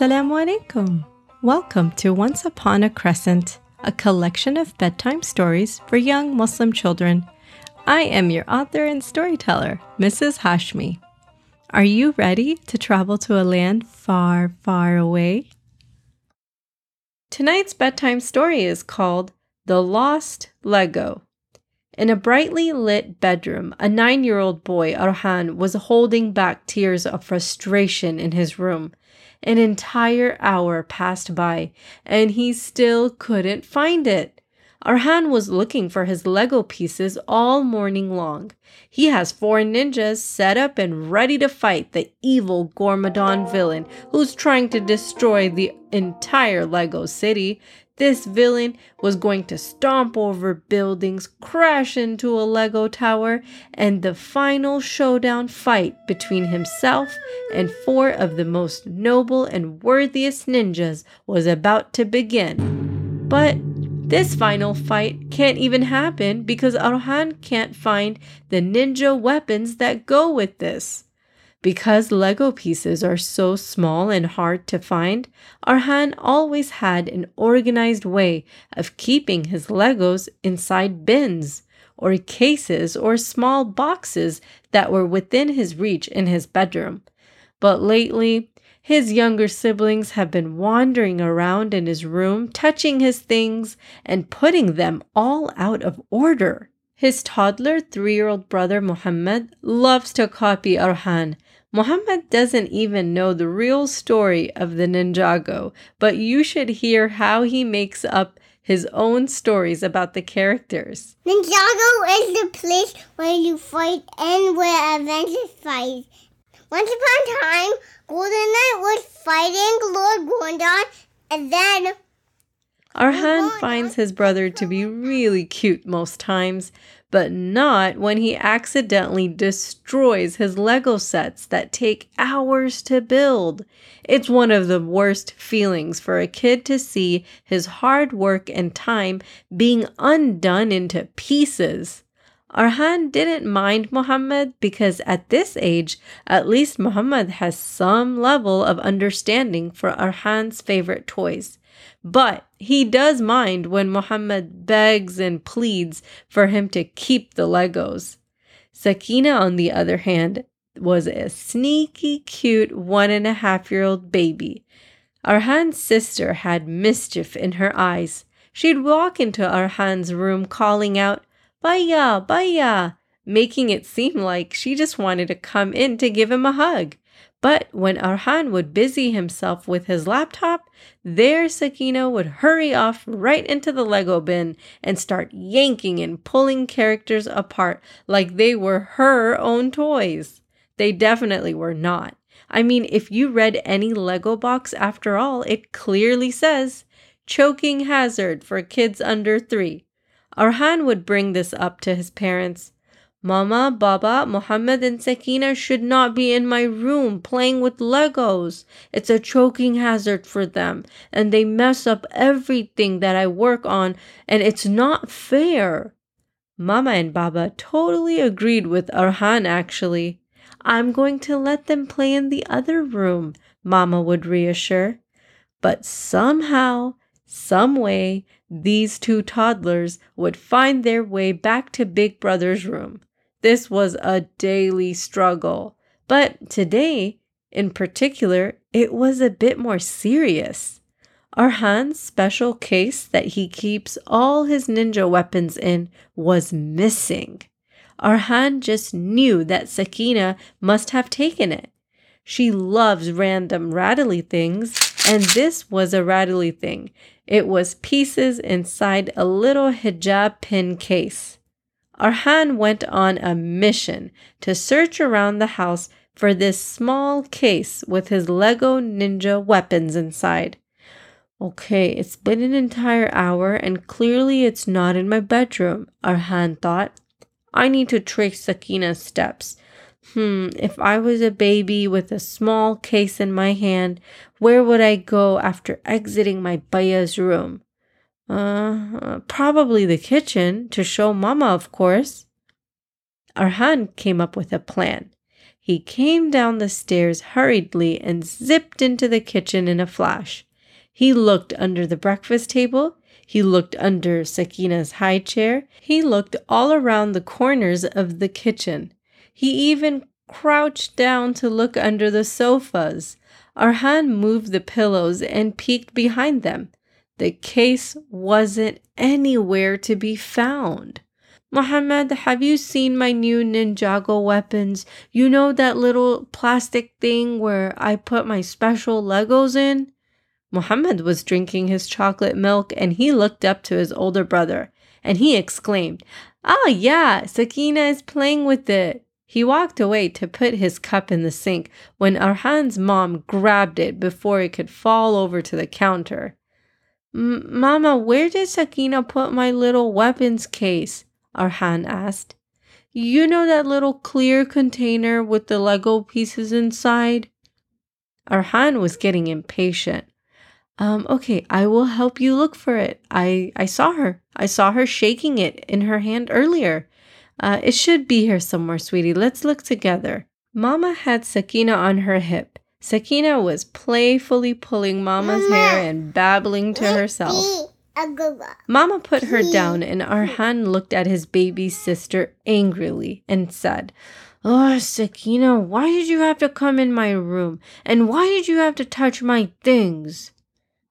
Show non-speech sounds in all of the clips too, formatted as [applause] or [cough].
Assalamu alaikum. Welcome to Once Upon a Crescent, a collection of bedtime stories for young Muslim children. I am your author and storyteller, Mrs. Hashmi. Are you ready to travel to a land far, far away? Tonight's bedtime story is called The Lost Lego. In a brightly lit bedroom, a nine year old boy, Arhaan, was holding back tears of frustration in his room. An entire hour passed by, and he still couldn't find it. Arhaan was looking for his Lego pieces all morning long. He has four ninjas set up and ready to fight the evil Garmadon villain who's trying to destroy the entire Lego city. This villain was going to stomp over buildings, crash into a Lego tower, and the final showdown fight between himself and four of the most noble and worthiest ninjas was about to begin. But this final fight can't even happen because Arhaan can't find the ninja weapons that go with this. Because Lego pieces are so small and hard to find, Arhaan always had an organized way of keeping his Legos inside bins or cases or small boxes that were within his reach in his bedroom. But lately, his younger siblings have been wandering around in his room, touching his things and putting them all out of order. His toddler three year old brother Muhammad loves to copy Arhaan Muhammad doesn't even know the real story of the Ninjago, but you should hear how he makes up his own stories about the characters. Ninjago is the place where you fight and where adventures fight. Once upon a time, Golden Knight was fighting Lord Garmadon, and then Arhaan finds his brother to be really cute most times, but not when he accidentally destroys his Lego sets that take hours to build. It's one of the worst feelings for a kid to see his hard work and time being undone into pieces. Arhaan didn't mind Muhammad because at this age, at least Muhammad has some level of understanding for Arhaan's favorite toys. But he does mind when Muhammad begs and pleads for him to keep the Legos. Sakina, on the other hand, was a sneaky, cute one and a half year old baby. Arhaan's sister had mischief in her eyes. She'd walk into Arhaan's room calling out, Baya, Baya, making it seem like she just wanted to come in to give him a hug. But when Arhaan would busy himself with his laptop, there Sakina would hurry off right into the Lego bin and start yanking and pulling characters apart like they were her own toys. They definitely were not. I mean, if you read any Lego box after all, it clearly says choking hazard for kids under three. Arhaan would bring this up to his parents. Mama, Baba, Muhammad, and Sakina should not be in my room playing with Legos. It's a choking hazard for them, and they mess up everything that I work on, and it's not fair. Mama and Baba totally agreed with Arhaan actually. I'm going to let them play in the other room, Mama would reassure. But somehow, some way, these two toddlers would find their way back to Big Brother's room. This was a daily struggle. But today, in particular, it was a bit more serious. Arhaan's special case that he keeps all his ninja weapons in was missing. Arhaan just knew that Sakina must have taken it. She loves random rattly things, and this was a rattly thing. It was pieces inside a little hijab pin case. Arhaan went on a mission to search around the house for this small case with his Lego ninja weapons inside. Okay, it's been an entire hour and clearly it's not in my bedroom, Arhaan thought. I need to trace Sakina's steps. Hmm, if I was a baby with a small case in my hand, where would I go after exiting my Baya's room? Uh, probably the kitchen to show Mama, of course. Arhaan came up with a plan. He came down the stairs hurriedly and zipped into the kitchen in a flash. He looked under the breakfast table. He looked under Sakina's high chair. He looked all around the corners of the kitchen. He even crouched down to look under the sofas. Arhaan moved the pillows and peeked behind them. The case wasn't anywhere to be found. Mohammed, have you seen my new Ninjago weapons? You know that little plastic thing where I put my special Legos in? Mohammed was drinking his chocolate milk and he looked up to his older brother and he exclaimed, Ah, yeah, Sakina is playing with it. He walked away to put his cup in the sink when Arhaan's mom grabbed it before it could fall over to the counter. Mama, where did Sakina put my little weapons case? Arhaan asked. You know that little clear container with the Lego pieces inside? Arhaan was getting impatient. Um, okay, I will help you look for it. I, I saw her. I saw her shaking it in her hand earlier. Uh, it should be here somewhere, sweetie. Let's look together. Mama had Sakina on her hip. Sakina was playfully pulling Mama's Mama, hair and babbling to herself. Mama put her down, and Arhaan looked at his baby sister angrily and said, Oh, Sakina, why did you have to come in my room? And why did you have to touch my things?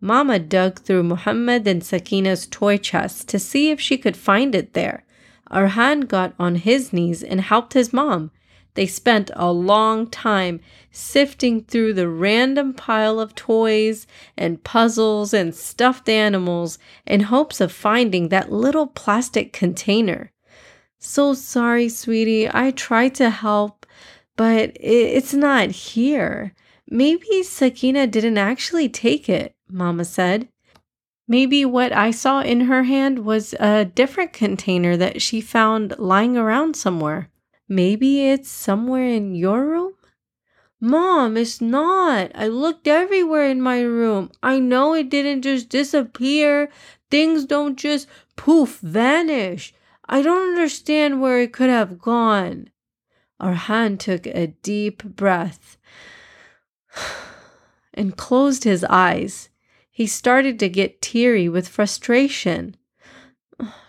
Mama dug through Muhammad and Sakina's toy chest to see if she could find it there. Arhaan got on his knees and helped his mom. They spent a long time sifting through the random pile of toys and puzzles and stuffed animals in hopes of finding that little plastic container. So sorry, sweetie. I tried to help, but it's not here. Maybe Sakina didn't actually take it, Mama said. Maybe what I saw in her hand was a different container that she found lying around somewhere. Maybe it's somewhere in your room? Mom, it's not. I looked everywhere in my room. I know it didn't just disappear. Things don't just poof vanish. I don't understand where it could have gone. Arhaan took a deep breath [sighs] and closed his eyes. He started to get teary with frustration.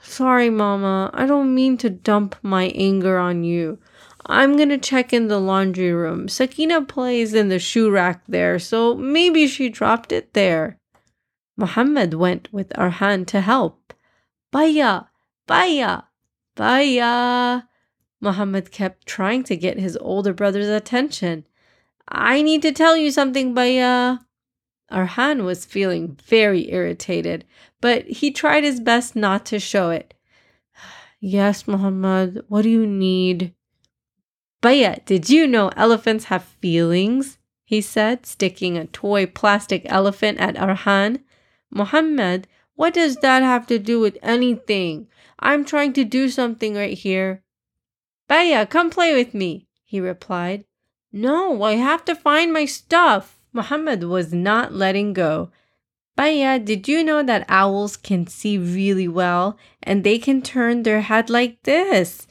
Sorry, Mama. I don't mean to dump my anger on you. I'm gonna check in the laundry room. Sakina plays in the shoe rack there, so maybe she dropped it there. Muhammad went with Arhaan to help. Baya, Baya, Baya. Muhammad kept trying to get his older brother's attention. I need to tell you something, Baya. Arhaan was feeling very irritated, but he tried his best not to show it. [sighs] Yes, Muhammad, what do you need? Baya, did you know elephants have feelings? He said, sticking a toy plastic elephant at Arhaan. Muhammad, what does that have to do with anything? I'm trying to do something right here. Baya, come play with me, he replied. No, I have to find my stuff. Muhammad was not letting go. Baya, did you know that owls can see really well and they can turn their head like this?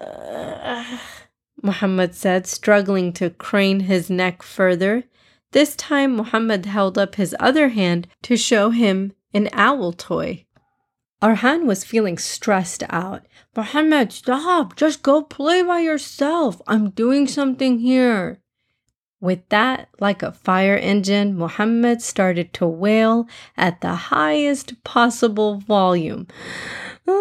Uh, [sighs] Muhammad said, struggling to crane his neck further. This time, Muhammad held up his other hand to show him an owl toy. Arhaan was feeling stressed out. Muhammad, stop! Just go play by yourself. I'm doing something here. With that, like a fire engine, Muhammad started to wail at the highest possible volume. Ah,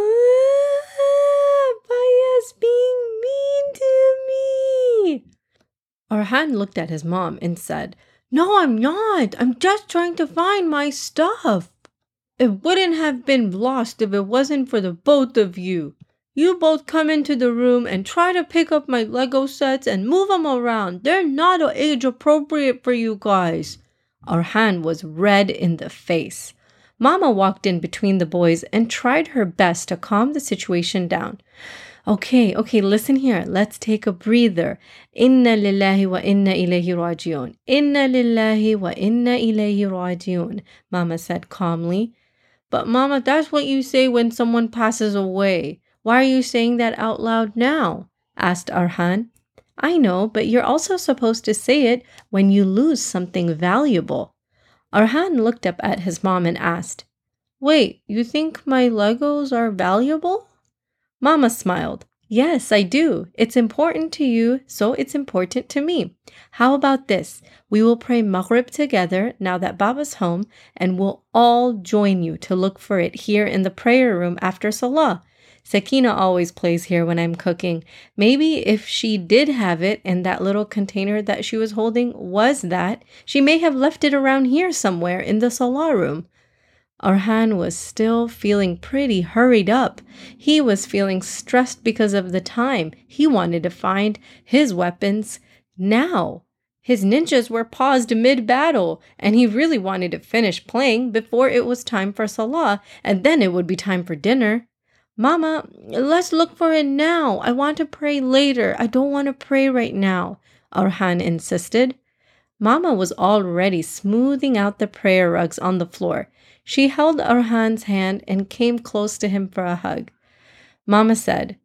Baya's being mean to me. Arhaan looked at his mom and said, No, I'm not. I'm just trying to find my stuff. It wouldn't have been lost if it wasn't for the both of you. You both come into the room and try to pick up my Lego sets and move them around. They're not age appropriate for you guys. Arhaan was red in the face. Mama walked in between the boys and tried her best to calm the situation down. Okay, okay, listen here. Let's take a breather. Inna lillahi wa inna ilayhi rajiun. Inna lillahi wa inna ilayhi rajiun, Mama said calmly. But Mama, that's what you say when someone passes away. Why are you saying that out loud now? asked Arhaan. I know, but you're also supposed to say it when you lose something valuable. Arhaan looked up at his mom and asked, Wait, you think my Legos are valuable? Mama smiled. Yes, I do. It's important to you, so it's important to me. How about this? We will pray Maghrib together now that Baba's home, and we'll all join you to look for it here in the prayer room after Salah. Sakina always plays here when I'm cooking. Maybe if she did have it and that little container that she was holding was that, she may have left it around here somewhere in the Salah room. Arhaan was still feeling pretty hurried up. He was feeling stressed because of the time. He wanted to find his weapons now. His ninjas were paused mid battle, and he really wanted to finish playing before it was time for Salah, and then it would be time for dinner. Mama, let's look for it now. I want to pray later. I don't want to pray right now, Arhaan insisted. Mama was already smoothing out the prayer rugs on the floor. She held Arhaan's hand and came close to him for a hug. Mama said,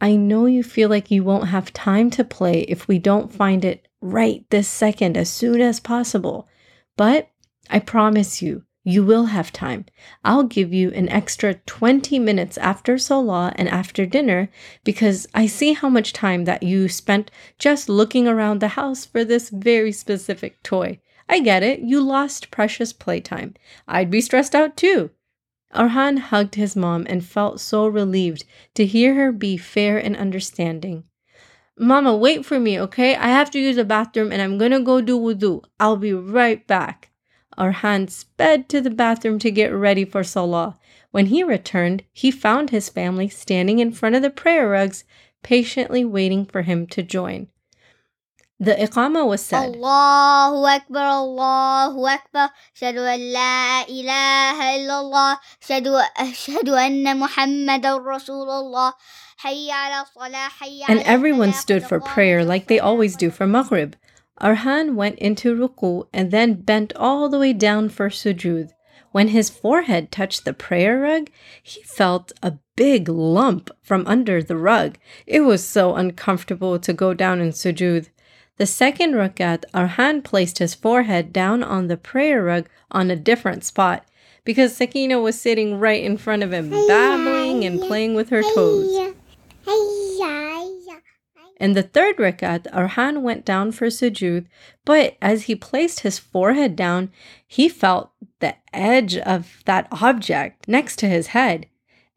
I know you feel like you won't have time to play if we don't find it right this second as soon as possible. But I promise you, you will have time. I'll give you an extra 20 minutes after Salah and after dinner because I see how much time that you spent just looking around the house for this very specific toy. I get it. You lost precious playtime. I'd be stressed out too. Arhaan hugged his mom and felt so relieved to hear her be fair and understanding. Mama, wait for me, okay? I have to use the bathroom and I'm gonna go do wudu. I'll be right back. Arhaan sped to the bathroom to get ready for Salah. When he returned, he found his family standing in front of the prayer rugs, patiently waiting for him to join. The iqama was said. Allahu Akbar, Allahu Akbar. Shadu an la ilaha illallah. Shadu, ashhadu anna Muhammadan Rasulullah. And everyone stood for prayer like they always do for Maghrib. Arhaan went into ruku and then bent all the way down for sujud. When his forehead touched the prayer rug, he felt a big lump from under the rug. It was so uncomfortable to go down in sujud. The second rakat, Arhaan placed his forehead down on the prayer rug on a different spot because Sakina was sitting right in front of him, babbling and playing with her toes. In the third rakat, Arhaan went down for sujud, but as he placed his forehead down, he felt the edge of that object next to his head.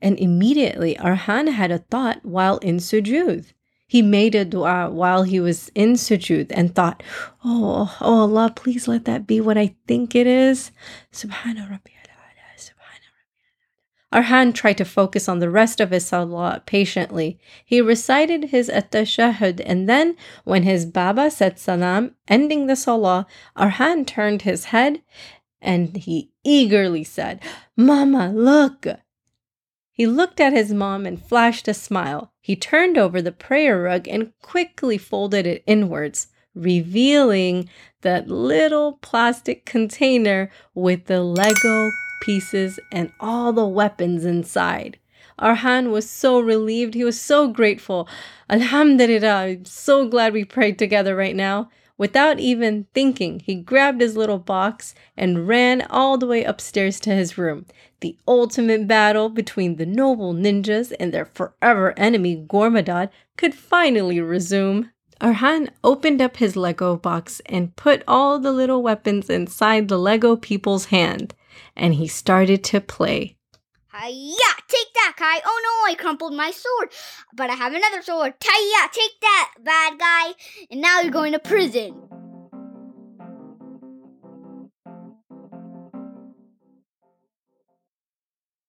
And immediately, Arhaan had a thought while in sujud. He made a dua while he was in sujud and thought, Oh, oh Allah, please let that be what I think it is. Subhana Rabbi Arhaan tried to focus on the rest of his salah patiently. He recited his at-tashahhud and then, when his baba said salam, ending the salah, Arhaan turned his head and he eagerly said, Mama, look! He looked at his mom and flashed a smile. He turned over the prayer rug and quickly folded it inwards, revealing that little plastic container with the Lego pieces and all the weapons inside. Arhaan was so relieved. He was so grateful. Alhamdulillah, I'm so glad we prayed together right now. Without even thinking, he grabbed his little box and ran all the way upstairs to his room. The ultimate battle between the noble ninjas and their forever enemy Gormadad could finally resume. Arhaan opened up his Lego box and put all the little weapons inside the Lego people's hand, and he started to play. Hiya! Take that, Kai! Oh no, I crumpled my sword. But I have another sword. Hiya! Take that, bad guy! And now you're going to prison.